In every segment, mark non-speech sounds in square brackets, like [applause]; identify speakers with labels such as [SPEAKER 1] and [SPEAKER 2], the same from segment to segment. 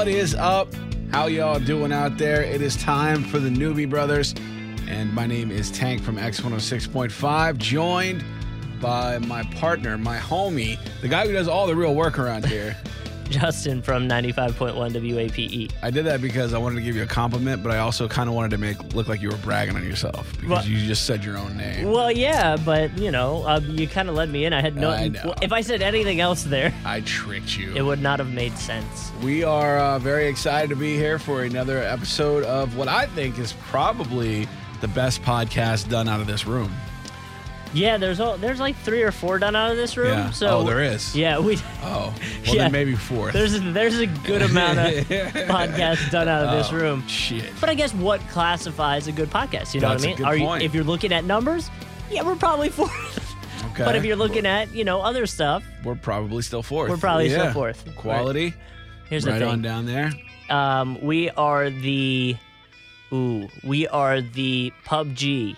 [SPEAKER 1] What is up? How y'all doing out there? It is time for the Newbie Brothers, and my name is Tank from X106.5, joined by my partner, my homie, the guy who does all the real work around here. [laughs] [laughs]
[SPEAKER 2] Justin from 95.1 WAPE.
[SPEAKER 1] I did that because I wanted to give you a compliment, but I also kind of wanted to make look like you were bragging on yourself because
[SPEAKER 2] Well-
[SPEAKER 1] you just said your own name.
[SPEAKER 2] Well, yeah, but you know, uh, you kind of led me in. I had no.
[SPEAKER 1] I.
[SPEAKER 2] If I said anything else there,
[SPEAKER 1] I tricked you.
[SPEAKER 2] it would not have made sense.
[SPEAKER 1] We are uh, very excited to be here for another episode of what I think is probably the best podcast done out of this room.
[SPEAKER 2] Yeah, there's all, there's like three or four done out of this room.
[SPEAKER 1] Yeah.
[SPEAKER 2] So
[SPEAKER 1] oh, there is.
[SPEAKER 2] Yeah, we
[SPEAKER 1] Oh, well [laughs]
[SPEAKER 2] Yeah.
[SPEAKER 1] maybe four.
[SPEAKER 2] there's a, there's a good amount of [laughs] podcasts done out of this
[SPEAKER 1] Oh,
[SPEAKER 2] room.
[SPEAKER 1] Shit.
[SPEAKER 2] But I guess what classifies a good podcast? You know
[SPEAKER 1] That's
[SPEAKER 2] what I mean? Are you, if you're looking at numbers, yeah, we're probably [laughs] fourth.
[SPEAKER 1] Okay.
[SPEAKER 2] But if you're looking at you know other stuff,
[SPEAKER 1] we're probably still fourth.
[SPEAKER 2] We're probably still
[SPEAKER 1] Yeah.
[SPEAKER 2] fourth.
[SPEAKER 1] Quality,
[SPEAKER 2] here's
[SPEAKER 1] right
[SPEAKER 2] the thing.
[SPEAKER 1] on down there.
[SPEAKER 2] Um, we are the, ooh, we are the PUBG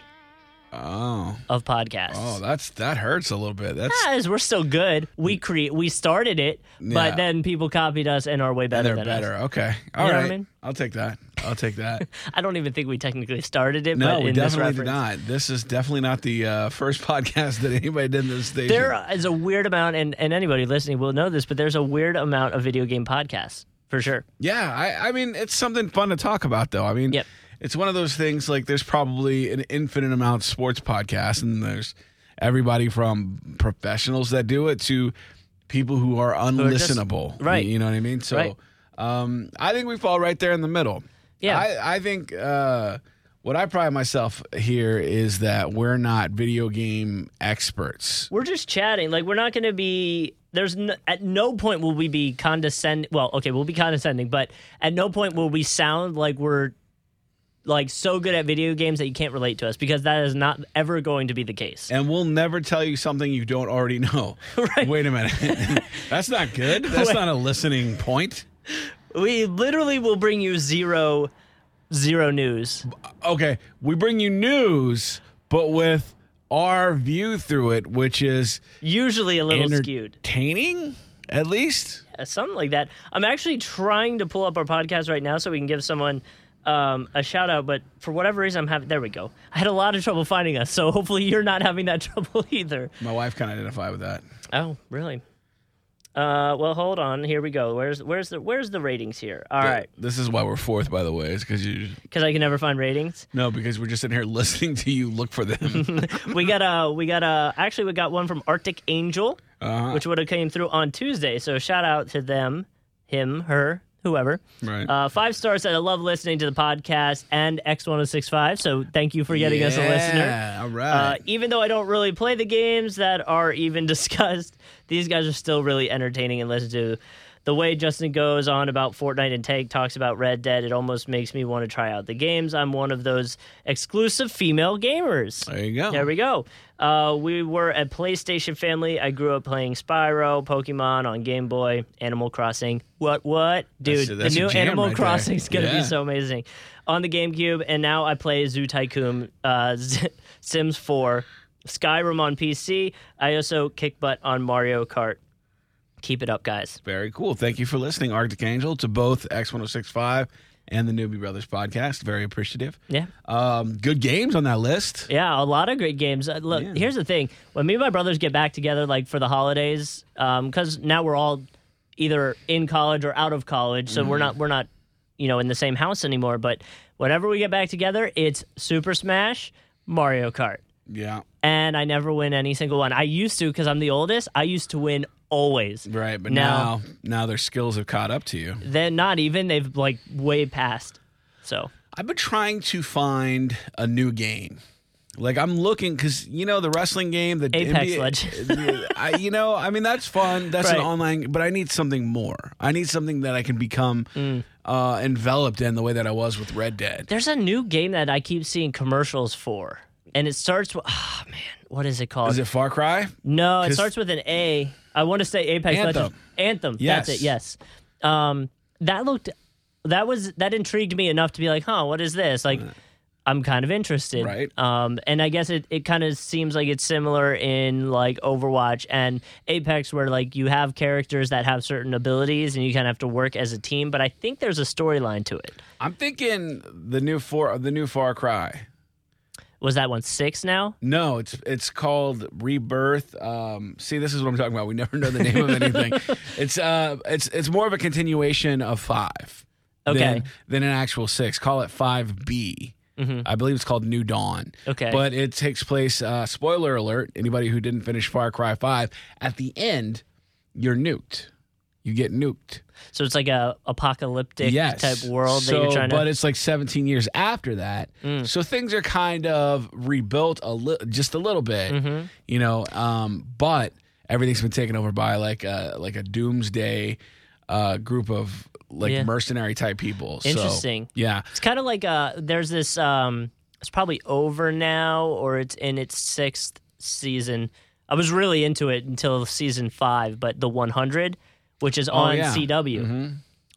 [SPEAKER 1] Oh,
[SPEAKER 2] of podcasts.
[SPEAKER 1] oh, that's that hurts a little bit. That's
[SPEAKER 2] Guys, we're still good. We create, we started it,
[SPEAKER 1] Yeah.
[SPEAKER 2] but then people copied us and are way better
[SPEAKER 1] they're
[SPEAKER 2] than
[SPEAKER 1] better.
[SPEAKER 2] us.
[SPEAKER 1] Okay, all
[SPEAKER 2] know
[SPEAKER 1] right.
[SPEAKER 2] what I mean?
[SPEAKER 1] I'll take that. I'll take that. [laughs]
[SPEAKER 2] I don't even think we technically started it.
[SPEAKER 1] No,
[SPEAKER 2] but
[SPEAKER 1] we
[SPEAKER 2] in this
[SPEAKER 1] definitely did
[SPEAKER 2] reference,
[SPEAKER 1] not. This is definitely not the uh, first [laughs] podcast that anybody did in this station.
[SPEAKER 2] There is a weird amount, and, and anybody listening will know this, but there's a weird amount of video game podcasts for sure.
[SPEAKER 1] Yeah, I, I mean, it's something fun to talk about, though. I mean,
[SPEAKER 2] Yep.
[SPEAKER 1] It's one of those things like there's probably an infinite amount of sports podcasts, and there's everybody from professionals that do it to people who are
[SPEAKER 2] are just-
[SPEAKER 1] unlistenable.
[SPEAKER 2] right.
[SPEAKER 1] You know what I mean? So
[SPEAKER 2] Right.
[SPEAKER 1] um, I think we fall right there in the middle.
[SPEAKER 2] Yeah.
[SPEAKER 1] I, I think uh, what I pride myself here is that we're not video game experts.
[SPEAKER 2] We're just chatting. Like we're not going to be. There's no, at no point will we be condescending. Well, okay, we'll be condescending, but at no point will we sound like we're like so good at video games that you can't relate to us because that is not ever going to be the case.
[SPEAKER 1] And we'll never tell you something you don't already know. [laughs]
[SPEAKER 2] Right.
[SPEAKER 1] Wait a minute. [laughs] That's not good. That's
[SPEAKER 2] Wait.
[SPEAKER 1] not a listening point.
[SPEAKER 2] We literally will bring you zero, zero news.
[SPEAKER 1] Okay, we bring you news, but with our view through it, which is
[SPEAKER 2] Usually a little skewed.
[SPEAKER 1] entertaining, at least.
[SPEAKER 2] Yeah, something like that. I'm actually trying to pull up our podcast right now so we can give someone um, a shout out, but for whatever reason, I'm having. There we go. I had a lot of trouble finding us, so [laughs] hopefully you're not having that [laughs] trouble either.
[SPEAKER 1] My wife can identify with that.
[SPEAKER 2] Oh, really? Uh, well, hold on. Here we go. Where's where's the where's the ratings here? All right,
[SPEAKER 1] This is why we're fourth, by the way, is because you.
[SPEAKER 2] because I can never find ratings.
[SPEAKER 1] No, because we're just in here [laughs] listening to you look for them.
[SPEAKER 2] we got a we got a actually we got one from Arctic Angel,
[SPEAKER 1] Uh-huh.
[SPEAKER 2] which would have came through on Tuesday. So shout out to them, him, her, whoever.
[SPEAKER 1] Right.
[SPEAKER 2] Uh, five stars that I love listening to the podcast and X1065. So thank you for getting us a listener.
[SPEAKER 1] Yeah, All
[SPEAKER 2] Uh, even though I don't really play the games that are even [laughs] discussed, these guys are still really entertaining and listen to. The way Justin goes on about Fortnite and Tank talks about Red Dead, it almost makes me want to try out the games. I'm one of those exclusive female gamers.
[SPEAKER 1] there you go.
[SPEAKER 2] There we go. Uh, we were a PlayStation family. I grew up playing Spyro, Pokemon on Game Boy, Animal Crossing. What, what? Dude,
[SPEAKER 1] That's- that's
[SPEAKER 2] the new Animal
[SPEAKER 1] right.
[SPEAKER 2] Crossing is going to
[SPEAKER 1] Yeah.
[SPEAKER 2] be so amazing. On the GameCube, and now I play Zoo Tycoon, uh, Sims 4, Skyrim on PC. I also kick butt on Mario Kart. Keep it up, guys.
[SPEAKER 1] Very cool. Thank you for listening, Arctic Angel, to both X1065 and the Newbie Brothers podcast. Very appreciative.
[SPEAKER 2] Yeah.
[SPEAKER 1] Um, good games on that list.
[SPEAKER 2] Yeah, a lot of great games. Uh, look,
[SPEAKER 1] Yeah.
[SPEAKER 2] here's the thing: when me and my brothers get back together, like for the holidays, because now we're all either in college or out of college, so
[SPEAKER 1] Mm-hmm.
[SPEAKER 2] we're not we're not you know in the same house anymore. But whenever we get back together, it's Super Smash, Mario Kart,
[SPEAKER 1] Yeah.
[SPEAKER 2] and I never win any single one. I used to because I'm the oldest. I used to win always.
[SPEAKER 1] Right. But
[SPEAKER 2] Now-
[SPEAKER 1] now, now their skills have caught up to you.
[SPEAKER 2] They're not even they've like way past. So
[SPEAKER 1] I've been trying to find a new game. Like I'm looking because you know the wrestling game, the
[SPEAKER 2] Apex
[SPEAKER 1] NBA, I, you know, I mean that's fun. That's
[SPEAKER 2] Right.
[SPEAKER 1] an online, but I need something more. I need something that I can become
[SPEAKER 2] Mm.
[SPEAKER 1] uh, enveloped in the way that I was with Red Dead.
[SPEAKER 2] There's a new game that I keep seeing commercials for, and it starts with [sighs] oh man, what is it called?
[SPEAKER 1] Is it Far Cry?
[SPEAKER 2] no, it starts with an A. I want to say Apex
[SPEAKER 1] Anthem.
[SPEAKER 2] Legends. Anthem.
[SPEAKER 1] Yes.
[SPEAKER 2] That's it. Yes. Um, that looked. That was that intrigued me enough to be like, huh, what is this? Like, I'm kind of interested.
[SPEAKER 1] Right.
[SPEAKER 2] Um, and I guess it, it kind of seems like it's similar in like Overwatch and Apex, where like you have characters that have certain abilities and you kind of have to work as a team. But I think there's a storyline to it.
[SPEAKER 1] I'm thinking the new for the new Far Cry.
[SPEAKER 2] Was that one six now?
[SPEAKER 1] No, it's it's called Rebirth. Um, see, this is what I'm talking about. We never know the name of anything. [laughs] it's uh, it's it's more of a continuation of five.
[SPEAKER 2] Okay.
[SPEAKER 1] Than, than an actual six. Call it five B. I believe it's called New Dawn.
[SPEAKER 2] Okay.
[SPEAKER 1] But it takes place. Uh, spoiler alert! Anybody who didn't finish Far Cry Five, at the end, you're nuked. You get nuked.
[SPEAKER 2] So it's like a apocalyptic
[SPEAKER 1] yes.
[SPEAKER 2] type world
[SPEAKER 1] so,
[SPEAKER 2] that you're trying to.
[SPEAKER 1] But it's like 17 years after that, so things are kind of rebuilt a little, just a little bit,
[SPEAKER 2] Mm-hmm.
[SPEAKER 1] you know. Um, but everything's been taken over by like a like a doomsday uh, group of like
[SPEAKER 2] Yeah.
[SPEAKER 1] mercenary type people. So,
[SPEAKER 2] Interesting.
[SPEAKER 1] yeah.
[SPEAKER 2] It's kind of like uh there's this um it's probably over now or it's in its sixth season. I was really into it until season 5, but the 100 which is oh, on
[SPEAKER 1] Oh, yeah.
[SPEAKER 2] CW. Mm-hmm.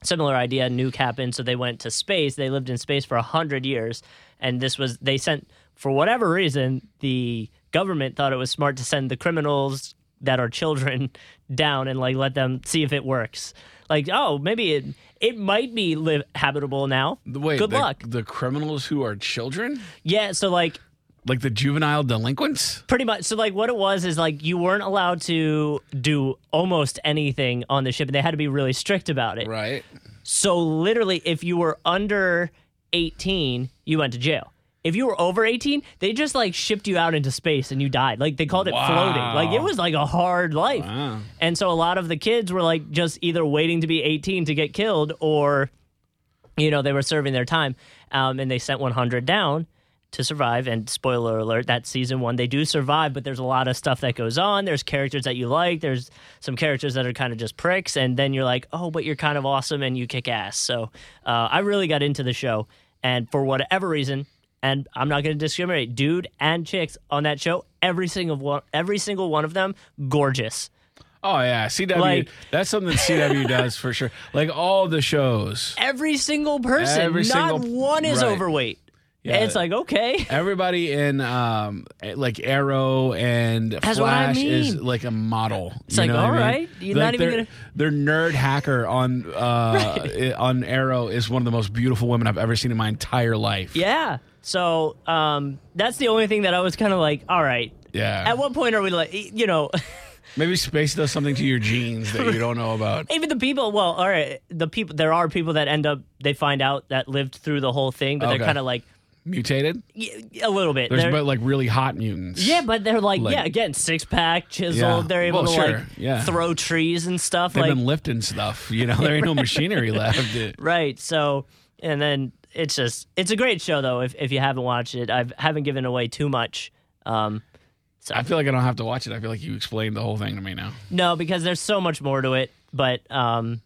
[SPEAKER 2] Similar idea, nuke happened so they went to space. They lived in space for 100 years and this was they sent for whatever reason the government thought it was smart to send the criminals that are children [laughs] down and like let them see if it works. Like, oh, maybe it it might be live habitable now.
[SPEAKER 1] Wait,
[SPEAKER 2] Good
[SPEAKER 1] the,
[SPEAKER 2] luck.
[SPEAKER 1] The criminals who are children,
[SPEAKER 2] Yeah, so like
[SPEAKER 1] like the juvenile delinquents.
[SPEAKER 2] pretty much so like what it was is like you weren't allowed to do almost anything on the ship and they had to be really strict about it.
[SPEAKER 1] Right.
[SPEAKER 2] So literally if you were under 18, you went to jail. If you were over 18, they just like shipped you out into space and you died. Like they called it floating. Like it was like a hard life.
[SPEAKER 1] Wow.
[SPEAKER 2] And so a lot of the kids were like just either waiting to be 18 to get killed or, you know, they were serving their time. Um, and they sent 100 down to survive. And spoiler alert, that season one, they do survive, but there's a lot of stuff that goes on. There's characters that you like, there's some characters that are kind of just pricks. And then you're like, oh, but you're kind of awesome and you kick ass. So uh, I really got into the show. And for whatever reason, and I'm not going to discriminate, dude and chicks on that show, every single one, every single one of them, gorgeous.
[SPEAKER 1] Oh yeah, CW.
[SPEAKER 2] Like-
[SPEAKER 1] that's something that CW [laughs] does for sure. Like all the shows.
[SPEAKER 2] Every single person,
[SPEAKER 1] Every
[SPEAKER 2] not
[SPEAKER 1] single-
[SPEAKER 2] one is
[SPEAKER 1] right.
[SPEAKER 2] overweight.
[SPEAKER 1] Yeah.
[SPEAKER 2] It's like okay, [laughs]
[SPEAKER 1] Everybody in um like Arrow and
[SPEAKER 2] That's what I
[SPEAKER 1] Flash is like a model.
[SPEAKER 2] It's
[SPEAKER 1] you
[SPEAKER 2] like,
[SPEAKER 1] know what I mean?
[SPEAKER 2] you're
[SPEAKER 1] Like,
[SPEAKER 2] not even
[SPEAKER 1] their,
[SPEAKER 2] gonna-
[SPEAKER 1] their nerd hacker on uh [laughs] i- on Arrow is one of the most beautiful women I've ever seen in my entire life.
[SPEAKER 2] yeah. So um, that's the only thing that I was kind of like, all right.
[SPEAKER 1] Yeah.
[SPEAKER 2] At what point are we like, you know, [laughs]
[SPEAKER 1] Maybe space does something to your genes that you don't know about.
[SPEAKER 2] even the people? Well, all right, the people. There are people that end up they find out that lived through the whole thing, but
[SPEAKER 1] Okay.
[SPEAKER 2] they're kind of like
[SPEAKER 1] Mutated?
[SPEAKER 2] Yeah, a little bit.
[SPEAKER 1] There's
[SPEAKER 2] They're-
[SPEAKER 1] but like really hot mutants.
[SPEAKER 2] yeah, but they're like,
[SPEAKER 1] like-
[SPEAKER 2] yeah, again, six pack, chiseled.
[SPEAKER 1] Yeah.
[SPEAKER 2] They're able
[SPEAKER 1] Well,
[SPEAKER 2] to
[SPEAKER 1] sure,
[SPEAKER 2] like
[SPEAKER 1] yeah.
[SPEAKER 2] throw trees and stuff.
[SPEAKER 1] They've
[SPEAKER 2] like
[SPEAKER 1] been lifting stuff. You know, there ain't no [laughs] machinery left. [laughs]
[SPEAKER 2] Right. So, and then it's just it's a great show though. If if you haven't watched it, I haven't given away too much. Um, so
[SPEAKER 1] I feel like I don't have to watch it. I feel like you explained the whole thing to me now.
[SPEAKER 2] no, because there's so much more to it. But um,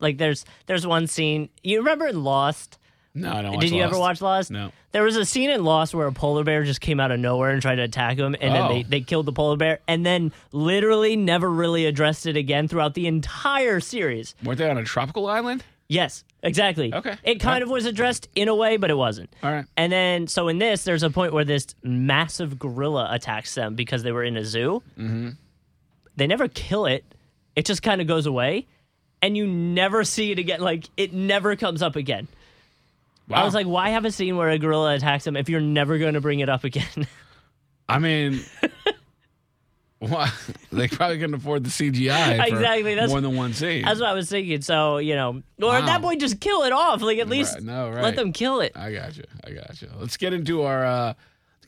[SPEAKER 2] like there's there's one scene you remember in Lost.
[SPEAKER 1] No, I don't. Watch
[SPEAKER 2] Did you ever watch Lost?
[SPEAKER 1] No.
[SPEAKER 2] There was a scene in Lost where a polar bear just came out of nowhere and tried to attack him, and then
[SPEAKER 1] Oh.
[SPEAKER 2] they, they killed the polar bear, and then literally never really addressed it again throughout the entire series.
[SPEAKER 1] Weren't they on a tropical island?
[SPEAKER 2] Yes, exactly.
[SPEAKER 1] Okay.
[SPEAKER 2] It kind of was addressed in a way, but it wasn't.
[SPEAKER 1] All right.
[SPEAKER 2] And then, so in this, there's a point where this massive gorilla attacks them because they were in a zoo. Mm-hmm. They never kill it, it just kind of goes away, and you never see it again. Like, it never comes up again.
[SPEAKER 1] Wow.
[SPEAKER 2] I was like, why have a scene where a gorilla attacks him if you're never going to bring it up again? [laughs]
[SPEAKER 1] I mean, [laughs] why- they probably couldn't afford the CGI for
[SPEAKER 2] Exactly, that's-
[SPEAKER 1] more than one scene.
[SPEAKER 2] That's what I was thinking. So, you know, or at that
[SPEAKER 1] Wow.
[SPEAKER 2] point, just kill it off. Like, at least
[SPEAKER 1] Right, no, right.
[SPEAKER 2] let them kill it.
[SPEAKER 1] I got you. I got you. Let's get into our. uh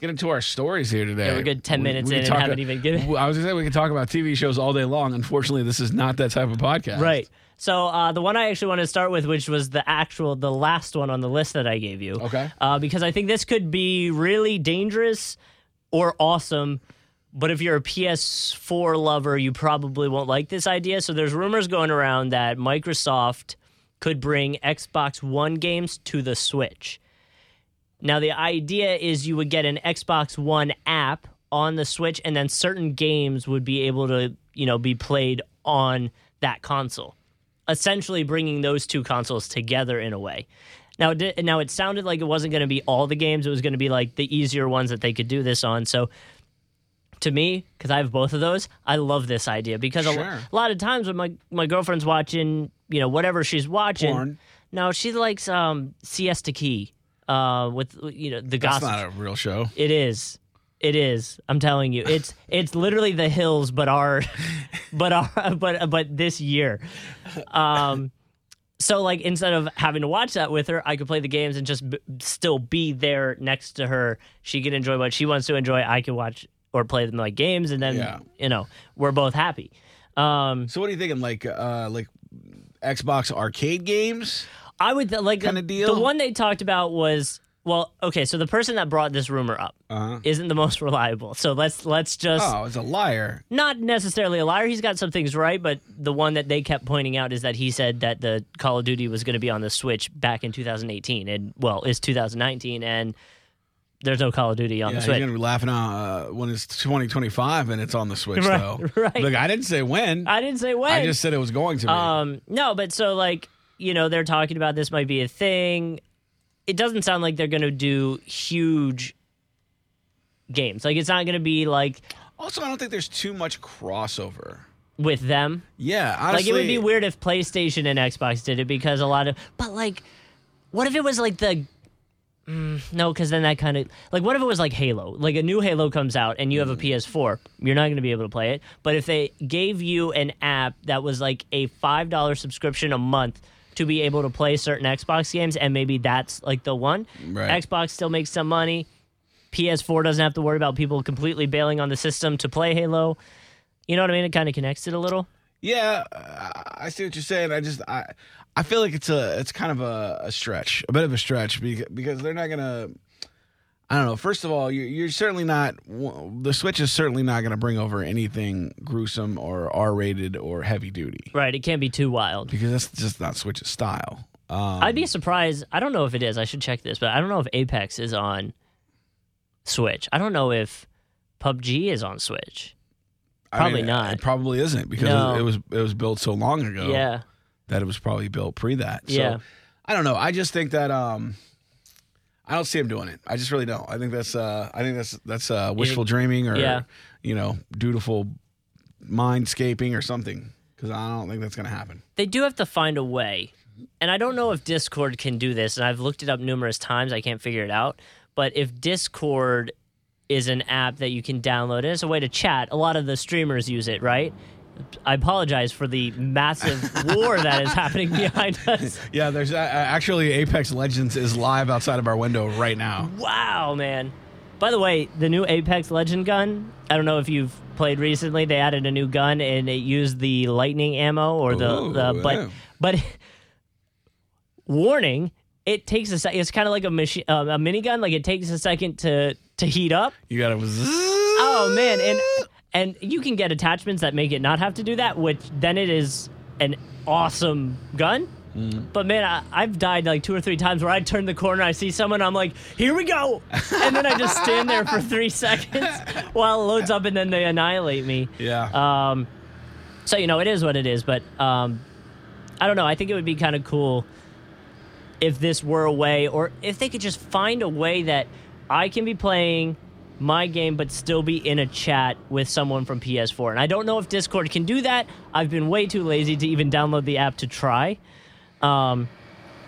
[SPEAKER 1] get into our stories here today.
[SPEAKER 2] Yeah, we're good 10 minutes
[SPEAKER 1] we
[SPEAKER 2] in
[SPEAKER 1] can
[SPEAKER 2] and haven't even given- [laughs]
[SPEAKER 1] I was gonna say we can talk about TV shows all day long. Unfortunately, this is not that type of podcast.
[SPEAKER 2] Right. So uh, the one I actually want to start with, which was the actual, the last one on the list that I gave you.
[SPEAKER 1] Okay.
[SPEAKER 2] Uh, because I think this could be really dangerous or awesome. But if you're a PS4 lover, you probably won't like this idea. So there's rumors going around that Microsoft could bring Xbox One games to the Switch. Now the idea is you would get an Xbox One app on the Switch, and then certain games would be able to, you know, be played on that console. Essentially, bringing those two consoles together in a way. Now, it did, now it sounded like it wasn't going to be all the games. It was going to be like the easier ones that they could do this on. So, to me, because I have both of those, I love this idea because a,
[SPEAKER 1] Sure.
[SPEAKER 2] a lot of times when my my girlfriend's watching, you know, whatever she's watching,
[SPEAKER 1] Porn.
[SPEAKER 2] no, she likes um Siesta Key, uh, with you know the
[SPEAKER 1] That's
[SPEAKER 2] gossip.
[SPEAKER 1] not a real show.
[SPEAKER 2] It is. It is. I'm telling you. It's [laughs] it's literally the hills but our but our [laughs] but but this year. Um so like instead of having to watch that with her, I could play the games and just b- still be there next to her. She can enjoy what she wants to enjoy. I can watch or play them like games and then
[SPEAKER 1] Yeah.
[SPEAKER 2] you know, we're both happy. Um
[SPEAKER 1] So what are you thinking? Like uh like Xbox arcade games?
[SPEAKER 2] I would th- like
[SPEAKER 1] Kinda deal?
[SPEAKER 2] The one they talked about was well, okay, so the person that brought this rumor up
[SPEAKER 1] Uh-huh.
[SPEAKER 2] isn't the most [laughs] reliable. So let's let's just
[SPEAKER 1] Oh, it's a liar.
[SPEAKER 2] not necessarily a liar. He's got some things right, but the one that they kept pointing out is that he said that the Call of Duty was going to be on the Switch back in 2018, and well, it's 2019, and there's no Call of Duty on
[SPEAKER 1] Yeah,
[SPEAKER 2] the Switch.
[SPEAKER 1] gonna be laughing out uh, when it's 2025 and it's on the Switch [laughs]
[SPEAKER 2] Right,
[SPEAKER 1] though.
[SPEAKER 2] right.
[SPEAKER 1] Look, I didn't say when.
[SPEAKER 2] I didn't say when.
[SPEAKER 1] I just said it was going to be.
[SPEAKER 2] Um, no, but so like you know they're talking about this might be a thing. It doesn't sound like they're going to do huge games. Like it's not going to be like
[SPEAKER 1] also, I don't think there's too much crossover.
[SPEAKER 2] with them.
[SPEAKER 1] Yeah, honestly,
[SPEAKER 2] like it would be weird if PlayStation and Xbox did it because a lot of but like what if it was like the mm, no because then that kind of like what if it was like Halo like a new Halo comes out and you have a PS4 you're not going to be able to play it but if they gave you an app that was like a five dollar subscription a month to be able to play certain Xbox games and maybe that's like the one
[SPEAKER 1] Right.
[SPEAKER 2] Xbox still makes some money PS4 doesn't have to worry about people completely bailing on the system to play Halo you know what I mean it kind of connects it a little
[SPEAKER 1] Yeah, I see what you're saying. I just I I feel like it's a it's kind of a, a stretch, a bit of a stretch because, because they're not gonna. I don't know. First of all, you're, you're certainly not. The Switch is certainly not going to bring over anything gruesome or R-rated or heavy duty
[SPEAKER 2] right it can't be too wild
[SPEAKER 1] because that's just not Switch's style. Um,
[SPEAKER 2] I'd be surprised. I don't know if it is. I should check this, but I don't know if Apex is on Switch. I don't know if PUBG is on Switch.
[SPEAKER 1] I
[SPEAKER 2] probably
[SPEAKER 1] mean,
[SPEAKER 2] not.
[SPEAKER 1] It probably isn't because
[SPEAKER 2] No.
[SPEAKER 1] it, it was it was built so long ago
[SPEAKER 2] Yeah.
[SPEAKER 1] that it was probably built pre that. So,
[SPEAKER 2] Yeah.
[SPEAKER 1] I don't know. I just think that um, I don't see him doing it. I just really don't. I think that's uh, I think that's that's uh, wishful dreaming or
[SPEAKER 2] Yeah.
[SPEAKER 1] you know, dutiful mindscaping or something. Because I don't think that's going to happen.
[SPEAKER 2] They do have to find a way. And I don't know if Discord can do this, and I've looked it up numerous times. I can't figure it out. But if Discord is an app that you can download, and it's a way to chat, a lot of the streamers use it, right? I apologize for the massive war that is happening [laughs] behind us.
[SPEAKER 1] Yeah, there's uh, actually Apex Legends is live outside of our window right now.
[SPEAKER 2] Wow, man. By the way, the new Apex Legend gun, I don't know if you've played recently, they added a new gun and it used the lightning ammo or the,
[SPEAKER 1] Ooh,
[SPEAKER 2] the but
[SPEAKER 1] yeah.
[SPEAKER 2] but [laughs] warning, it takes a sec- it's kind of like a machine uh, a minigun like it takes a second to to heat up.
[SPEAKER 1] You got to.
[SPEAKER 2] Oh man, and and you can get attachments that make it not have to do that, which then it is an awesome gun. But man, I, I've died like two or three times where I turn the corner, I see someone, I'm like, here we go, [laughs] and then I just stand there for three [laughs] seconds while it loads up, and then they annihilate me.
[SPEAKER 1] Yeah.
[SPEAKER 2] Um, so you know, it is what it is. But um, I don't know. I think it would be kind of cool if this were a way, or if they could just find a way that I can be playing my game, but still be in a chat with someone from PS4. And I don't know if Discord can do that. I've been way too lazy to even download the app to try. Um,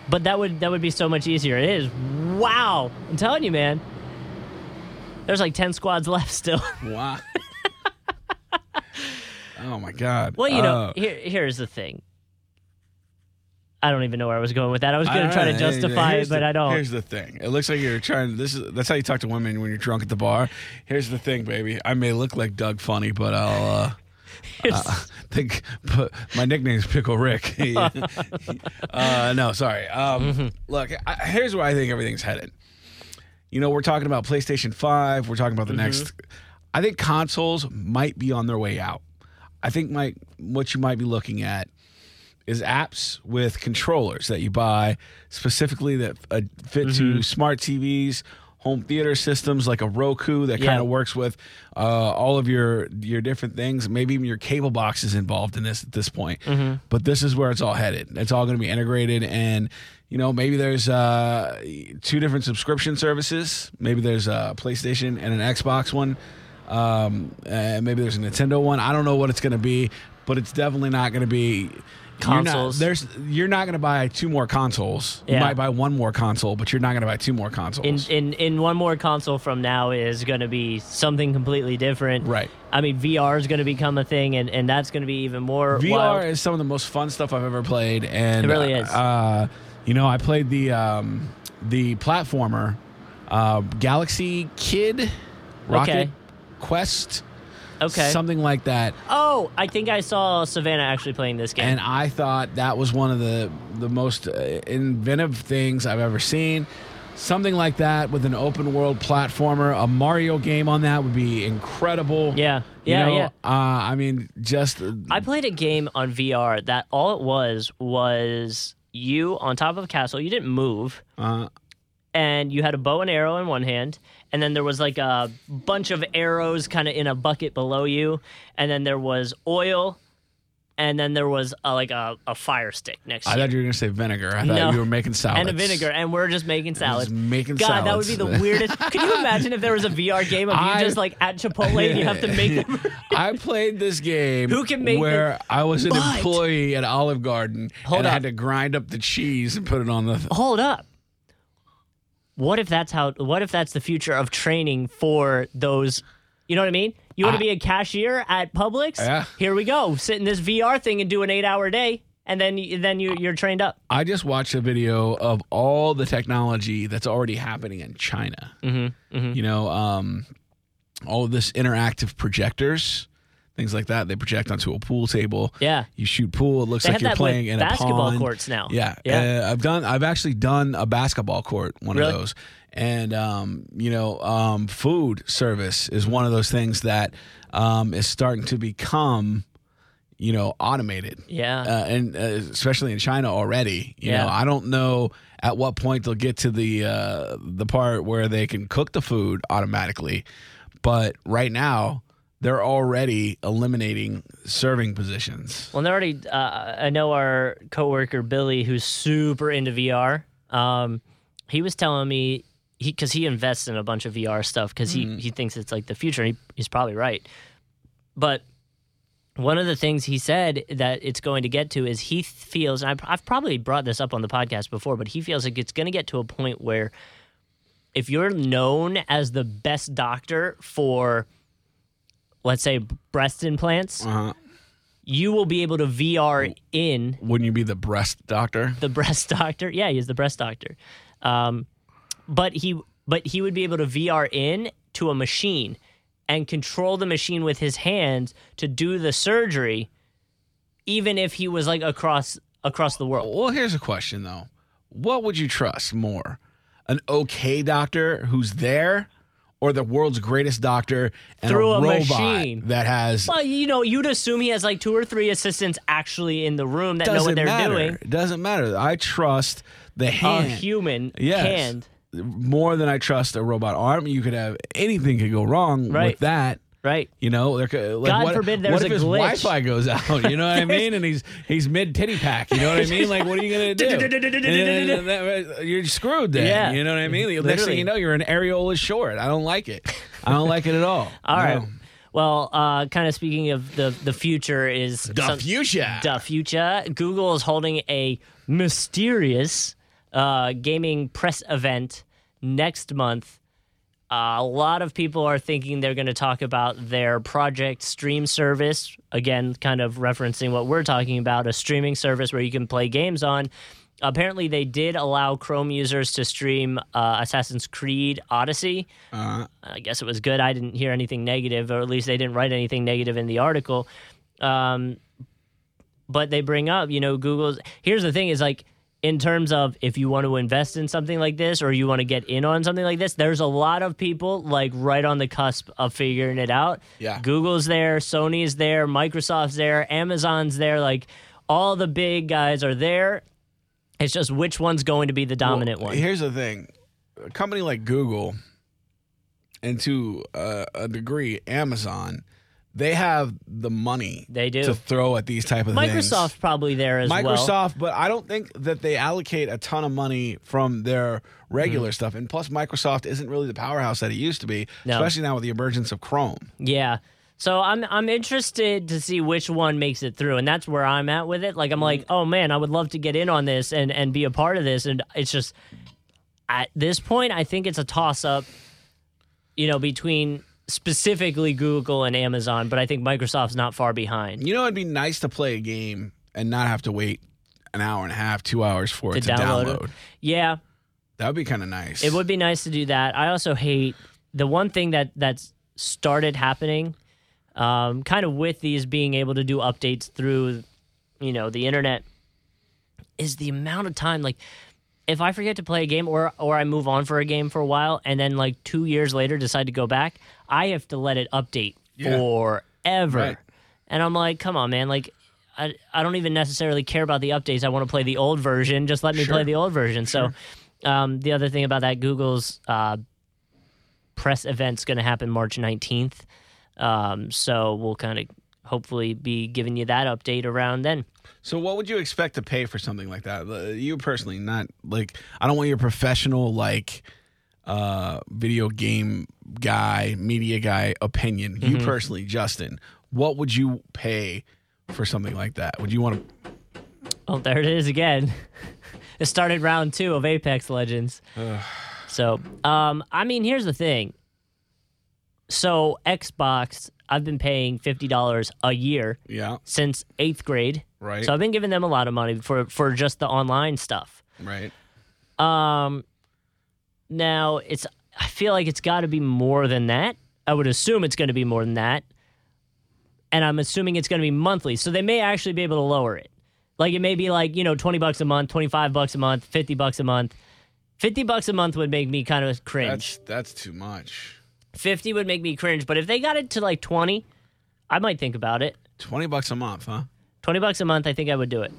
[SPEAKER 2] but that would that would be so much easier. It is. Wow, I'm telling you, man. There's like ten squads [laughs] left still.
[SPEAKER 1] wow. [laughs] oh my God.
[SPEAKER 2] Well, you know,
[SPEAKER 1] Uh,
[SPEAKER 2] here here's the thing. I don't even know where I was going with that. I was going to try to justify it, but
[SPEAKER 1] the-
[SPEAKER 2] I don't.
[SPEAKER 1] Here's the thing. It looks like you're trying. This is that's how you talk to women when you're drunk at the bar. Here's the thing, baby. I may look like Doug Funnie, but I'll uh, [laughs] uh think. But my nickname's Pickle Rick. [laughs] uh, no, sorry. Um,
[SPEAKER 2] Mm-hmm.
[SPEAKER 1] Look, I, here's where I think everything's headed. You know, we're talking about PlayStation Five. We're talking about the
[SPEAKER 2] Mm-hmm.
[SPEAKER 1] next. I think consoles might be on their way out. I think my what you might be looking at is apps with controllers that you buy specifically that uh, fit
[SPEAKER 2] Mm-hmm.
[SPEAKER 1] to smart TVs, home theater systems like a Roku that
[SPEAKER 2] Yeah.
[SPEAKER 1] kind of works with uh, all of your your different things. Maybe even your cable box is involved in this at this point.
[SPEAKER 2] Mm-hmm.
[SPEAKER 1] But this is where it's all headed. It's all going to be integrated and. You know, maybe there's uh, two different subscription services. Maybe there's a PlayStation and an Xbox one. Um, and maybe there's a Nintendo one. I don't know what it's going to be, but it's definitely not going to be you're not-
[SPEAKER 2] Consoles.
[SPEAKER 1] there's you're not going to buy two more consoles. You might buy one more console, but you're not going to buy two more
[SPEAKER 2] in,
[SPEAKER 1] consoles.
[SPEAKER 2] in in one more console from now is going to be something completely different.
[SPEAKER 1] Right.
[SPEAKER 2] I mean, VR is going to become a thing, and, and that's going to be even more
[SPEAKER 1] VR
[SPEAKER 2] wild.
[SPEAKER 1] is some of the most fun stuff I've ever played, and
[SPEAKER 2] It really is.
[SPEAKER 1] Uh, you know, I played the um, the platformer uh, Galaxy Kid, Rocket
[SPEAKER 2] Okay.
[SPEAKER 1] Quest,
[SPEAKER 2] Okay.
[SPEAKER 1] something like that.
[SPEAKER 2] oh, I think I saw Savannah actually playing this game.
[SPEAKER 1] And I thought that was one of the the most uh, inventive things I've ever seen. Something like that with an open world platformer, a Mario game on that would be incredible.
[SPEAKER 2] Yeah.
[SPEAKER 1] You
[SPEAKER 2] Yeah,
[SPEAKER 1] know,
[SPEAKER 2] yeah.
[SPEAKER 1] Uh, I mean, just
[SPEAKER 2] I played a game on VR that all it was was you on top of a castle. You didn't move,
[SPEAKER 1] uh,
[SPEAKER 2] and you had a bow and arrow in one hand, and then there was like a bunch of arrows kind of in a bucket below you, and then there was oil, and then there was a, like a, a fire stick next
[SPEAKER 1] I
[SPEAKER 2] to you.
[SPEAKER 1] I thought you were gonna say vinegar. I thought
[SPEAKER 2] No.
[SPEAKER 1] you were making salads
[SPEAKER 2] and a vinegar, and we're just making salads.
[SPEAKER 1] Just making
[SPEAKER 2] God, that would be
[SPEAKER 1] salads.
[SPEAKER 2] the weirdest. [laughs] Could you imagine if there was a VR game of you
[SPEAKER 1] I-
[SPEAKER 2] just like at Chipotle and you have to make [laughs] them? [laughs]
[SPEAKER 1] I played this game
[SPEAKER 2] Who can make
[SPEAKER 1] where I was an
[SPEAKER 2] But-
[SPEAKER 1] employee at Olive Garden
[SPEAKER 2] Hold
[SPEAKER 1] and I
[SPEAKER 2] up.
[SPEAKER 1] had to grind up the cheese and put it on the.
[SPEAKER 2] Hold up. What if that's how? What if that's the future of training for those? You know what I mean? You want to be a cashier at Publix?
[SPEAKER 1] Yeah.
[SPEAKER 2] Here we go. Sit in this VR thing and do an eight-hour day, and then then you you're trained up.
[SPEAKER 1] I just watched a video of all the technology that's already happening in China.
[SPEAKER 2] Mm-hmm,
[SPEAKER 1] You know, um, all of this interactive projectors, things like that. They project onto a pool table.
[SPEAKER 2] Yeah.
[SPEAKER 1] You shoot pool. It looks
[SPEAKER 2] They
[SPEAKER 1] like you're playing in
[SPEAKER 2] basketball
[SPEAKER 1] a pond.
[SPEAKER 2] courts now.
[SPEAKER 1] Yeah,
[SPEAKER 2] Yeah.
[SPEAKER 1] Uh, I've done. I've actually done a basketball court, one
[SPEAKER 2] Really?
[SPEAKER 1] of those, and um, you know, um, food service is one of those things that um, is starting to become, you know, automated.
[SPEAKER 2] Yeah.
[SPEAKER 1] uh, and uh, especially in China already. You
[SPEAKER 2] Yeah.
[SPEAKER 1] know, I don't know at what point they'll get to the uh, the part where they can cook the food automatically, but right now they're already eliminating serving positions.
[SPEAKER 2] Well, they're already. Uh, I know our coworker Billy, who's super into VR. Um, he was telling me he because he invests in a bunch of VR stuff because he he thinks it's like the future. And he, he's probably right, but one of the things he said that it's going to get to is he feels, and I've, I've probably brought this up on the podcast before, but he feels like it's going to get to a point where if you're known as the best doctor for, let's say, breast implants,
[SPEAKER 1] Uh-huh.
[SPEAKER 2] you will be able to VR in
[SPEAKER 1] Wouldn't you be the breast doctor?
[SPEAKER 2] the breast [laughs] doctor. Yeah, he's the breast doctor. Um, but he but he would be able to VR in to a machine and control the machine with his hands to do the surgery, even if he was like across across the world.
[SPEAKER 1] Well, here's a question though: What would you trust more, an okay doctor who's there, or the world's greatest doctor and
[SPEAKER 2] Through
[SPEAKER 1] a
[SPEAKER 2] a
[SPEAKER 1] robot
[SPEAKER 2] machine.
[SPEAKER 1] that has
[SPEAKER 2] Well, you know, you'd assume he has like two or three assistants actually in the room that know what they're
[SPEAKER 1] matter.
[SPEAKER 2] doing.
[SPEAKER 1] It doesn't matter. I trust the
[SPEAKER 2] A human
[SPEAKER 1] Yes.
[SPEAKER 2] hand,
[SPEAKER 1] more than I trust a robot arm. You could have anything could go wrong
[SPEAKER 2] Right.
[SPEAKER 1] with that.
[SPEAKER 2] Right?
[SPEAKER 1] You know, like,
[SPEAKER 2] God
[SPEAKER 1] what,
[SPEAKER 2] forbid there's
[SPEAKER 1] what if
[SPEAKER 2] a
[SPEAKER 1] his
[SPEAKER 2] glitch.
[SPEAKER 1] Wi-Fi goes out? You know what I [laughs] mean? And he's he's mid titty pack. You know what I mean? Like, what are you gonna do? And you're screwed. Then
[SPEAKER 2] Yeah.
[SPEAKER 1] you know what I mean. The Next
[SPEAKER 2] Literally.
[SPEAKER 1] thing you know, you're an areola short. I don't like it. I don't like it at all. [laughs]
[SPEAKER 2] All right. Well, uh, kind of speaking of the the future is
[SPEAKER 1] The
[SPEAKER 2] some-
[SPEAKER 1] future.
[SPEAKER 2] the future. Google is holding a mysterious uh, gaming press event next month. Uh, a lot of people are thinking they're going to talk about their project stream service. Again, kind of referencing what we're talking about a streaming service where you can play games on. Apparently, they did allow Chrome users to stream uh, Assassin's Creed Odyssey.
[SPEAKER 1] Uh,
[SPEAKER 2] I guess it was good. I didn't hear anything negative, or at least they didn't write anything negative in the article. Um, but they bring up, you know, Google's. Here's the thing: is like in terms of if you want to invest in something like this, or you want to get in on something like this, there's a lot of people like right on the cusp of figuring it out.
[SPEAKER 1] Yeah.
[SPEAKER 2] Google's there, Sony's there, Microsoft's there, Amazon's there. Like all the big guys are there. It's just which one's going to be the dominant
[SPEAKER 1] well,
[SPEAKER 2] one.
[SPEAKER 1] Here's the thing: a company like Google, and to uh, a degree, Amazon, they have the money
[SPEAKER 2] They do.
[SPEAKER 1] to throw at these type of things.
[SPEAKER 2] Microsoft's probably there as well.
[SPEAKER 1] Microsoft, but I don't think that they allocate a ton of money from their regular
[SPEAKER 2] Mm-hmm.
[SPEAKER 1] stuff. And plus, Microsoft isn't really the powerhouse that it used to be,
[SPEAKER 2] No.
[SPEAKER 1] especially now with the emergence of Chrome.
[SPEAKER 2] Yeah. So I'm I'm interested to see which one makes it through, and that's where I'm at with it. Like I'm like, oh man, I would love to get in on this and and be a part of this, and it's just at this point, I think it's a toss up, you know, between specifically Google and Amazon, but I think Microsoft's not far behind.
[SPEAKER 1] You know, it'd be nice to play a game and not have to wait an hour and a half, two hours for
[SPEAKER 2] To
[SPEAKER 1] it to
[SPEAKER 2] download
[SPEAKER 1] download.
[SPEAKER 2] Yeah,
[SPEAKER 1] That would be kind of nice.
[SPEAKER 2] It would be nice to do that. I also hate the one thing that that's started happening, um, kind of with these being able to do updates through, you know, the internet, is the amount of time. Like, if I forget to play a game or or I move on for a game for a while and then like two years later decide to go back, I have to let it update
[SPEAKER 1] Yeah.
[SPEAKER 2] forever.
[SPEAKER 1] Right.
[SPEAKER 2] And I'm like, come on, man, like. I, I don't even necessarily care about the updates. I want to play the old version. Just let me
[SPEAKER 1] Sure.
[SPEAKER 2] play the old version. So, um, the other thing about that, Google's uh, press event's going to happen March 19th. Um, so we'll kind of hopefully be giving you that update around then.
[SPEAKER 1] So, what would you expect to pay for something like that? Uh, You personally, not like I don't want your professional like uh video game guy, media guy opinion. You
[SPEAKER 2] Mm-hmm.
[SPEAKER 1] personally, Justin, what would you pay for something like that? Would you want to?
[SPEAKER 2] Oh, there it is again. [laughs] it started round two of Apex Legends. [sighs] so, um, I mean, here's the thing. So Xbox, I've been paying fifty dollars a year
[SPEAKER 1] Yeah,
[SPEAKER 2] since eighth grade.
[SPEAKER 1] right,
[SPEAKER 2] So I've been giving them a lot of money for for just the online stuff.
[SPEAKER 1] right.
[SPEAKER 2] Um, now it's. I feel like it's got to be more than that. I would assume it's going to be more than that, and I'm assuming it's going to be monthly. So they may actually be able to lower it. Like it may be like you know twenty bucks a month, twenty five bucks a month, fifty bucks a month. Fifty bucks a month would make me kind of cringe.
[SPEAKER 1] That's that's too much.
[SPEAKER 2] Fifty would make me cringe. But if they got it to like twenty, I might think about it.
[SPEAKER 1] Twenty bucks a month, huh?
[SPEAKER 2] 20 bucks a month, I think I would do it.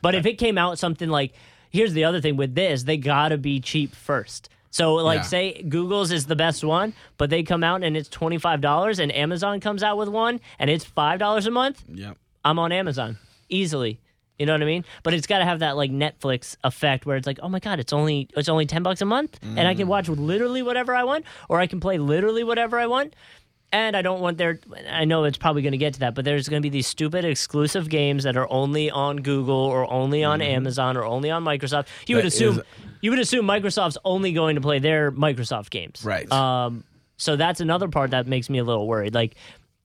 [SPEAKER 2] But if it came out something like, here's the other thing with this, they gotta be cheap first. So, like,
[SPEAKER 1] Yeah.
[SPEAKER 2] say Google's is the best one, but they come out and it's $25, and Amazon comes out with one and it's $5 a month,
[SPEAKER 1] Yep.
[SPEAKER 2] I'm on Amazon easily. You know what I mean? But it's got to have that like Netflix effect where it's like, oh my god, it's only it's only ten bucks a month, and I can watch literally whatever I want, or I can play literally whatever I want. And I don't want there. I know it's probably going to get to that, but there's going to be these stupid exclusive games that are only on Google or only on Amazon or only on Microsoft. You would assume
[SPEAKER 1] is-
[SPEAKER 2] you would assume Microsoft's only going to play their Microsoft games,
[SPEAKER 1] Right.
[SPEAKER 2] Um, so that's another part that makes me a little worried. Like,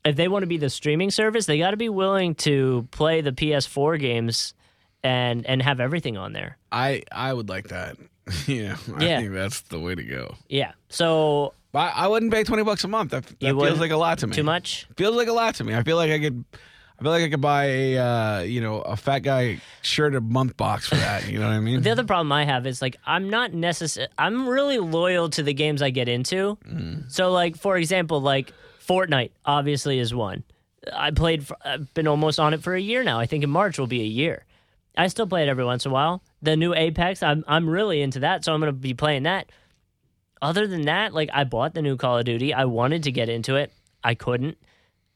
[SPEAKER 2] if they want to be the streaming service, they got to be willing to play the PS4 games and and have everything on there.
[SPEAKER 1] I I would like that. [laughs] yeah, I
[SPEAKER 2] Yeah.
[SPEAKER 1] think that's the way to go.
[SPEAKER 2] Yeah. So
[SPEAKER 1] But I wouldn't pay twenty bucks a month. That, that feels like a lot to me.
[SPEAKER 2] too much.
[SPEAKER 1] Feels like a lot to me. I feel like I could. I feel like I could buy a uh, you know a fat guy shirt a month box for that. You know what I mean? [laughs]
[SPEAKER 2] The other problem I have is like I'm not necessary. I'm really loyal to the games I get into. So like for example, like Fortnite obviously is one. I played. For, I've been almost on it for a year now. I think in March will be a year. I still play it every once in a while. The new Apex, I'm I'm really into that, so I'm gonna be playing that. Other than that, like I bought the new Call of Duty. I wanted to get into it. I couldn't.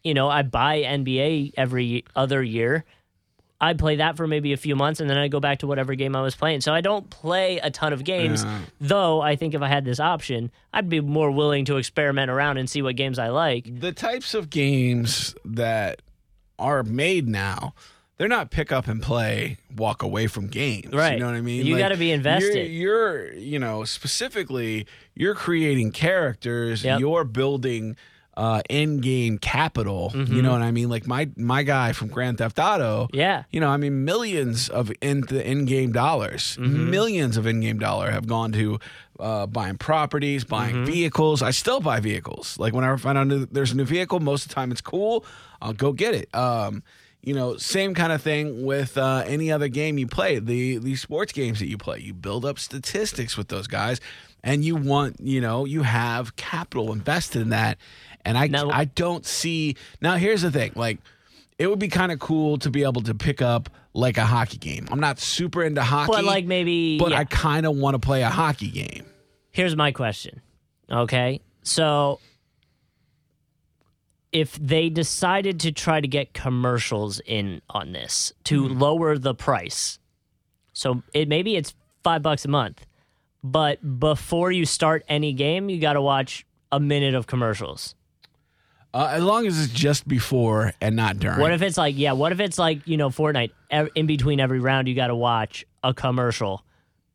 [SPEAKER 2] You know, I buy NBA every other year. I play that for maybe a few months and then I go back to whatever game I was playing. So I don't play a ton of games, though I think if I had this option, I'd be more willing to experiment around and see what games I like.
[SPEAKER 1] the types of games that are made now, they're not pick up and play, walk away from games.
[SPEAKER 2] Right.
[SPEAKER 1] You know what I mean?
[SPEAKER 2] You gotta be invested.
[SPEAKER 1] You're, you're, you know, specifically, you're creating characters.
[SPEAKER 2] Yep.
[SPEAKER 1] You're building uh, in-game capital. You know what I mean? Like my my guy from Grand Theft Auto.
[SPEAKER 2] Mm-hmm. Yeah.
[SPEAKER 1] You know, I mean, millions of in the in-game dollars,
[SPEAKER 2] Mm-hmm.
[SPEAKER 1] millions of in-game dollar have gone to uh, buying properties, buying
[SPEAKER 2] Mm-hmm.
[SPEAKER 1] vehicles. I still buy vehicles. Like whenever I find out new- there's a new vehicle, most of the time it's cool. I'll go get it. Um, you know, same kind of thing with uh, any other game you play. The these sports games that you play, you build up statistics with those guys, and you want you know you have capital invested in that. And I
[SPEAKER 2] Now-
[SPEAKER 1] I don't see now. Here's the thing, like it would be kind of cool to be able to pick up like a hockey game. I'm not super into hockey,
[SPEAKER 2] But like maybe
[SPEAKER 1] but
[SPEAKER 2] yeah.
[SPEAKER 1] I kind of want to play a hockey game.
[SPEAKER 2] Here's my question. Okay. So if they decided to try to get commercials in on this to
[SPEAKER 1] Mm-hmm.
[SPEAKER 2] lower the price, so it maybe it's five bucks a month, but before you start any game, you got to watch a minute of commercials.
[SPEAKER 1] Uh, as long as it's just before and not during.
[SPEAKER 2] What if it's like, yeah, what if it's like, you know, Fortnite, ev- in between every round, you got to watch a commercial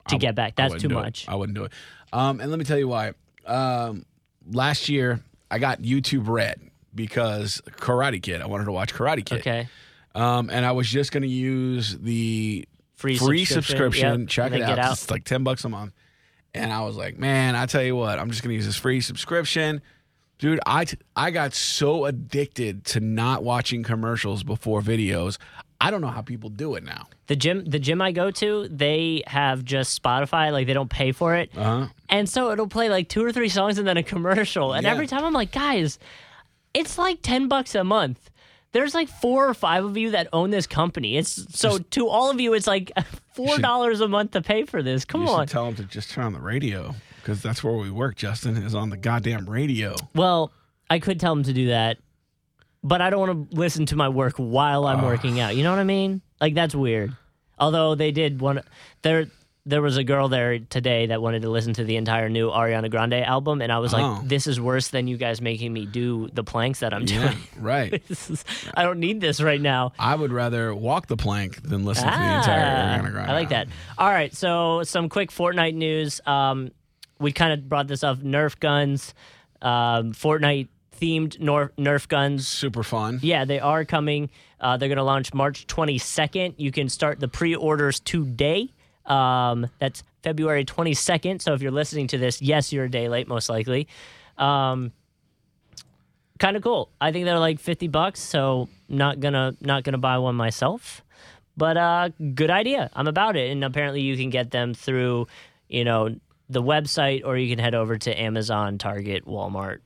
[SPEAKER 2] to get back? That's too
[SPEAKER 1] do it.
[SPEAKER 2] much.
[SPEAKER 1] I wouldn't do it. Um, and let me tell you why. Um, last year, I got YouTube Red because Karate Kid. I wanted to watch Karate Kid.
[SPEAKER 2] Okay.
[SPEAKER 1] Um, and I was just going to use the
[SPEAKER 2] Free,
[SPEAKER 1] free
[SPEAKER 2] subscription.
[SPEAKER 1] subscription.
[SPEAKER 2] Yep.
[SPEAKER 1] Check it out.
[SPEAKER 2] Out.
[SPEAKER 1] It's like ten bucks a month. And I was like, man, I tell you what, I'm just gonna use this free subscription. Dude, I, t- I got so addicted to not watching commercials before videos. I don't know how people do it now.
[SPEAKER 2] The gym, the gym I go to, they have just Spotify. Like they don't pay for it,
[SPEAKER 1] Uh huh.
[SPEAKER 2] and so it'll play like two or three songs and then a commercial. And
[SPEAKER 1] Yeah.
[SPEAKER 2] every time I'm like, guys, it's like ten bucks a month. There's like four or five of you that own this company. It's so to all of you, it's like [laughs] four dollars a month to pay for this. Come
[SPEAKER 1] You
[SPEAKER 2] on.
[SPEAKER 1] tell them to just turn on the radio because that's where we work. Justin is on the goddamn radio.
[SPEAKER 2] Well, I could tell him to do that, but I don't want to listen to my work while I'm working out. You know what I mean? Like that's weird. Although they did one there there was a girl there today that wanted to listen to the entire new Ariana Grande album and I was like
[SPEAKER 1] Oh.
[SPEAKER 2] this is worse than you guys making me do the planks that I'm
[SPEAKER 1] Yeah,
[SPEAKER 2] doing.
[SPEAKER 1] right. [laughs]
[SPEAKER 2] Is, I don't need this right now.
[SPEAKER 1] I would rather walk the plank than listen to the entire
[SPEAKER 2] Ah,
[SPEAKER 1] Ariana Grande.
[SPEAKER 2] I like that. All right, so some quick Fortnite news. Um, we kind of brought this up. Nerf guns, um, Fortnite themed Nerf, Nerf guns.
[SPEAKER 1] Super fun.
[SPEAKER 2] Yeah, they are coming. Uh, they're going to launch March 22nd. You can start the pre-orders today. Um, that's February 22nd. So if you're listening to this, yes, you're a day late, most likely. Um, kind of cool. I think they're like 50 bucks, so not gonna not gonna buy one myself. But uh, good idea. I'm about it. And apparently, you can get them through, you know, the website, or you can head over to Amazon, Target, Walmart,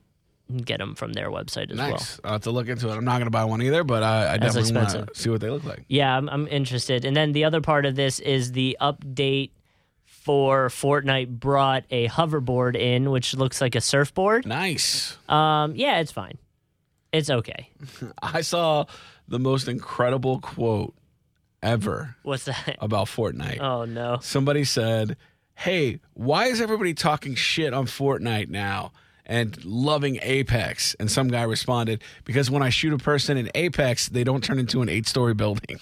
[SPEAKER 2] and get them from their website as well.
[SPEAKER 1] Nice. I'll have to look into it. I'm not going to buy one either, but I, I definitely want to see what they look like.
[SPEAKER 2] Yeah, I'm, I'm interested. And then the other part of this is the update for Fortnite brought a hoverboard in, which looks like a surfboard.
[SPEAKER 1] Nice.
[SPEAKER 2] Um, yeah, it's fine. It's okay. [laughs]
[SPEAKER 1] I saw the most incredible quote ever
[SPEAKER 2] What's that?
[SPEAKER 1] about Fortnite.
[SPEAKER 2] Oh no.
[SPEAKER 1] Somebody said, Hey, why is everybody talking shit on Fortnite now and loving Apex? And some guy responded, Because when I shoot a person in Apex, they don't turn into an eight story building.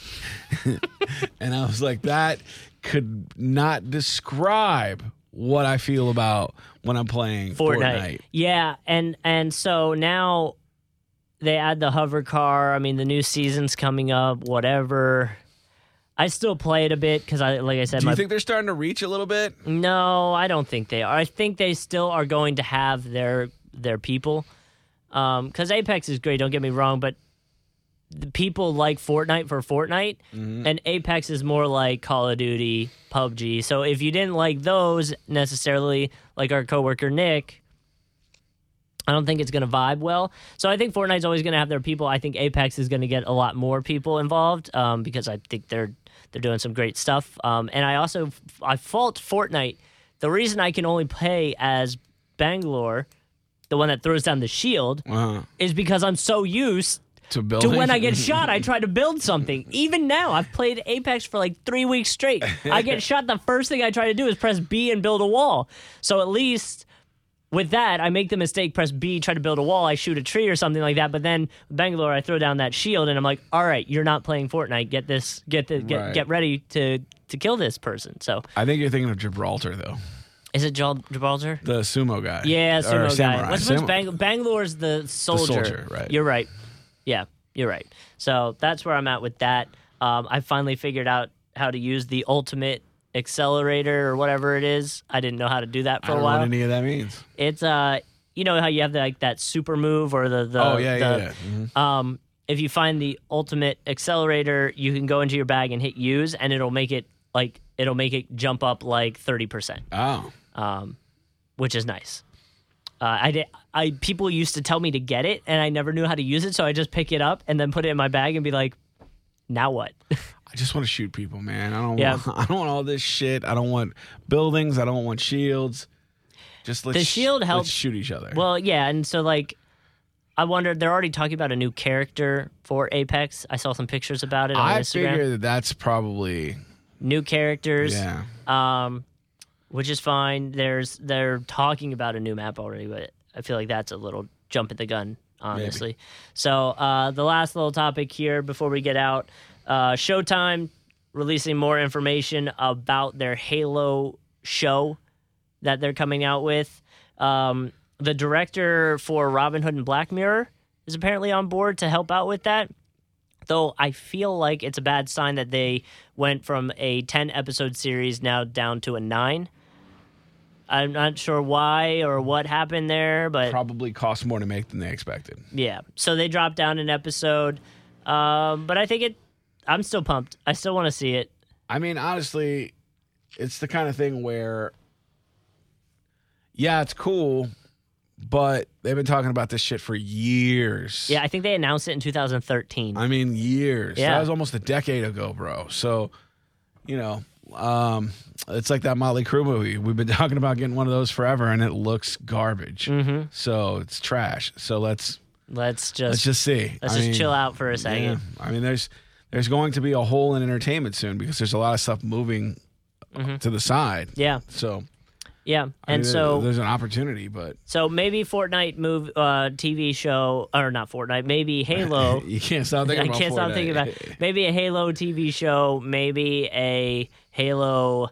[SPEAKER 1] [laughs] and I was like, That could not describe what I feel about when I'm playing
[SPEAKER 2] Fortnite.
[SPEAKER 1] Fortnite.
[SPEAKER 2] Yeah, and and so now they add the hover car. I mean, the new season's coming up. Whatever. I still play it a bit because I, like I said,
[SPEAKER 1] Do
[SPEAKER 2] my
[SPEAKER 1] you think they're starting to reach a little bit?
[SPEAKER 2] No, I don't think they are. I think they still are going to have their their people. Because Apex is great, don't get me wrong, but the people like Fortnite for Fortnite, and Apex is more like Call of Duty, PUBG. So if you didn't like those necessarily, like our coworker Nick, I don't think it's going to vibe well. So I think Fortnite's always going to have their people. I think Apex is going to get a lot more people involved um, because I think they're they're doing some great stuff. Um, and I also I fault Fortnite. The reason I can only play as Bangalore, the one that throws down the shield,
[SPEAKER 1] Uh,
[SPEAKER 2] is because I'm so used
[SPEAKER 1] to
[SPEAKER 2] to when I get [laughs] shot, I try to build something. Even now, I've played Apex for like three weeks straight. I get [laughs] shot, the first thing I try to do is press B and build a wall. So at least with that, I make the mistake, press B, try to build a wall, I shoot a tree or something like that. But then Bangalore, I throw down that shield and I'm like, all right, you're not playing Fortnite. Get this, get the, get,
[SPEAKER 1] Right.
[SPEAKER 2] get ready to to kill this person. So
[SPEAKER 1] I think you're thinking of Gibraltar, though.
[SPEAKER 2] is it Gibraltar?
[SPEAKER 1] The sumo guy.
[SPEAKER 2] Yeah,
[SPEAKER 1] Or
[SPEAKER 2] sumo guy.
[SPEAKER 1] samurai.
[SPEAKER 2] What's, what's
[SPEAKER 1] Sam-
[SPEAKER 2] Bang- Bangalore's the soldier.
[SPEAKER 1] The soldier, right.
[SPEAKER 2] You're right. Yeah, you're right. So that's where I'm at with that. Um, I finally figured out how to use the ultimate accelerator or whatever it is. I didn't know how to do that for I
[SPEAKER 1] don't
[SPEAKER 2] a
[SPEAKER 1] know what
[SPEAKER 2] while.
[SPEAKER 1] any of that means.
[SPEAKER 2] It's uh, you know how you have the, like that super move or the the
[SPEAKER 1] oh yeah, yeah,
[SPEAKER 2] the-
[SPEAKER 1] yeah. Mhm.
[SPEAKER 2] um, if you find the ultimate accelerator, you can go into your bag and hit use, and it'll make it like it'll make it jump up like thirty percent
[SPEAKER 1] Oh,
[SPEAKER 2] um, which is nice. Uh, I did. I people used to tell me to get it, and I never knew how to use it, so I just pick it up and then put it in my bag and be like, "Now what?" [laughs]
[SPEAKER 1] I just want to shoot people, man. I don't.
[SPEAKER 2] Yeah.
[SPEAKER 1] Want, [laughs] I don't want all this shit. I don't want buildings. I don't want shields. Just let's
[SPEAKER 2] The shield
[SPEAKER 1] let's
[SPEAKER 2] helps-
[SPEAKER 1] shoot each other.
[SPEAKER 2] Well, yeah, and so like, I wonder. They're already talking about a new character for Apex. I saw some pictures about it on
[SPEAKER 1] I
[SPEAKER 2] Instagram.
[SPEAKER 1] figure that that's probably
[SPEAKER 2] New characters,
[SPEAKER 1] yeah.
[SPEAKER 2] um, which is fine. There's they're talking about a new map already, but I feel like that's a little jump at the gun, honestly. So uh, the last little topic here before we get out, uh, Showtime releasing more information about their Halo show that they're coming out with. Um, the director for Robin Hood and Black Mirror is apparently on board to help out with that. Though I feel like it's a bad sign that they went from a 10 episode series now down to a 9. I'm not sure why or what happened there, but
[SPEAKER 1] Probably cost more to make than they expected.
[SPEAKER 2] yeah. So they dropped down an episode. Um, but I think it, I'm still pumped. I still want to see it.
[SPEAKER 1] I mean, honestly, it's the kind of thing where, yeah, it's cool, but they've been talking about this shit for years.
[SPEAKER 2] Yeah, I think they announced it in 2013.
[SPEAKER 1] I mean, years.
[SPEAKER 2] Yeah.
[SPEAKER 1] That was almost a decade ago, bro. So, you know, um, it's like that Motley Crue movie. We've been [laughs] talking about getting one of those forever, and it looks garbage.
[SPEAKER 2] Mhm.
[SPEAKER 1] So it's trash. So let's
[SPEAKER 2] Let's just
[SPEAKER 1] let's just see.
[SPEAKER 2] let's
[SPEAKER 1] I
[SPEAKER 2] just
[SPEAKER 1] mean,
[SPEAKER 2] chill out for a second.
[SPEAKER 1] Yeah. I mean, there's there's going to be a hole in entertainment soon because there's a lot of stuff moving
[SPEAKER 2] Mm-hmm.
[SPEAKER 1] to the side.
[SPEAKER 2] Yeah,
[SPEAKER 1] So
[SPEAKER 2] yeah.
[SPEAKER 1] I
[SPEAKER 2] And
[SPEAKER 1] mean,
[SPEAKER 2] so
[SPEAKER 1] there's an opportunity, but
[SPEAKER 2] so maybe Fortnite move uh, TV show or not Fortnite, maybe [laughs] Halo.
[SPEAKER 1] you can't stop thinking
[SPEAKER 2] I
[SPEAKER 1] about
[SPEAKER 2] can't stop thinking about it. [laughs] maybe a Halo TV show, maybe a Halo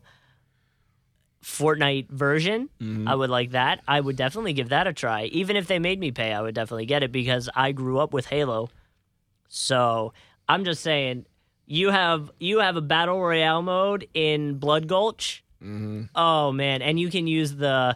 [SPEAKER 2] Fortnite version.
[SPEAKER 1] Mm-hmm.
[SPEAKER 2] I would like that. I would definitely give that a try. Even if they made me pay, I would definitely get it because I grew up with Halo. So I'm just saying, you have you have a battle royale mode in Blood Gulch.
[SPEAKER 1] Mm-hmm.
[SPEAKER 2] Oh man, and you can use the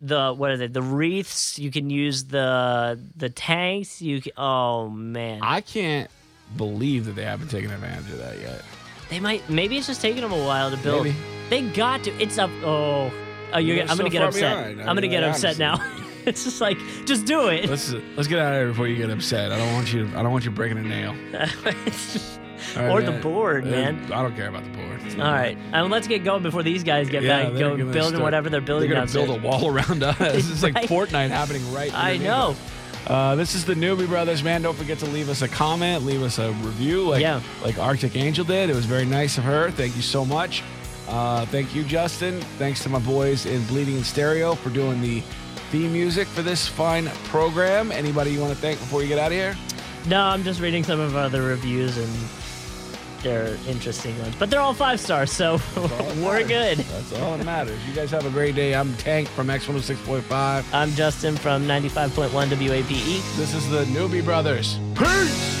[SPEAKER 2] the what are they? The Wraiths. You can use the the tanks. You can, oh man,
[SPEAKER 1] I can't believe that they haven't taken advantage of that yet.
[SPEAKER 2] they might. Maybe it's just taking them a while to build.
[SPEAKER 1] Maybe.
[SPEAKER 2] They got to. It's up. Oh, oh, you're. I'm gonna get upset. I'm gonna get upset now. [laughs] [laughs] it's just like, just do it.
[SPEAKER 1] Let's let's get out of here before you get upset. I don't want you. I don't want you breaking a nail.
[SPEAKER 2] It's [laughs] just-
[SPEAKER 1] All right,
[SPEAKER 2] Or the board,
[SPEAKER 1] Uh,
[SPEAKER 2] man.
[SPEAKER 1] I don't care about the board.
[SPEAKER 2] all right, um, let's get going before these guys get
[SPEAKER 1] Yeah,
[SPEAKER 2] back go building
[SPEAKER 1] start-
[SPEAKER 2] whatever they're building.
[SPEAKER 1] They're
[SPEAKER 2] gonna
[SPEAKER 1] build a wall around us. [laughs] It's like
[SPEAKER 2] Right.
[SPEAKER 1] Fortnite happening right.
[SPEAKER 2] Now.
[SPEAKER 1] I
[SPEAKER 2] know.
[SPEAKER 1] Uh, this is the Newbie Brothers, man. Don't forget to leave us a comment, leave us a review, like
[SPEAKER 2] Yeah.
[SPEAKER 1] like Arctic Angel did. It was very nice of her. Thank you so much. Uh, thank you, Justin. Thanks to my boys in Bleeding in Stereo for doing the theme music for this fine program. Anybody you want to thank before you get out of here?
[SPEAKER 2] No, I'm just reading some of other reviews and they're interesting ones, but they're all five stars, so [laughs] we're
[SPEAKER 1] matters.
[SPEAKER 2] good.
[SPEAKER 1] That's all that matters. You guys have a great day. I'm Tank from X106.5.
[SPEAKER 2] I'm Justin from 95.1 WAPE.
[SPEAKER 1] This is the Newbie Brothers. Peace!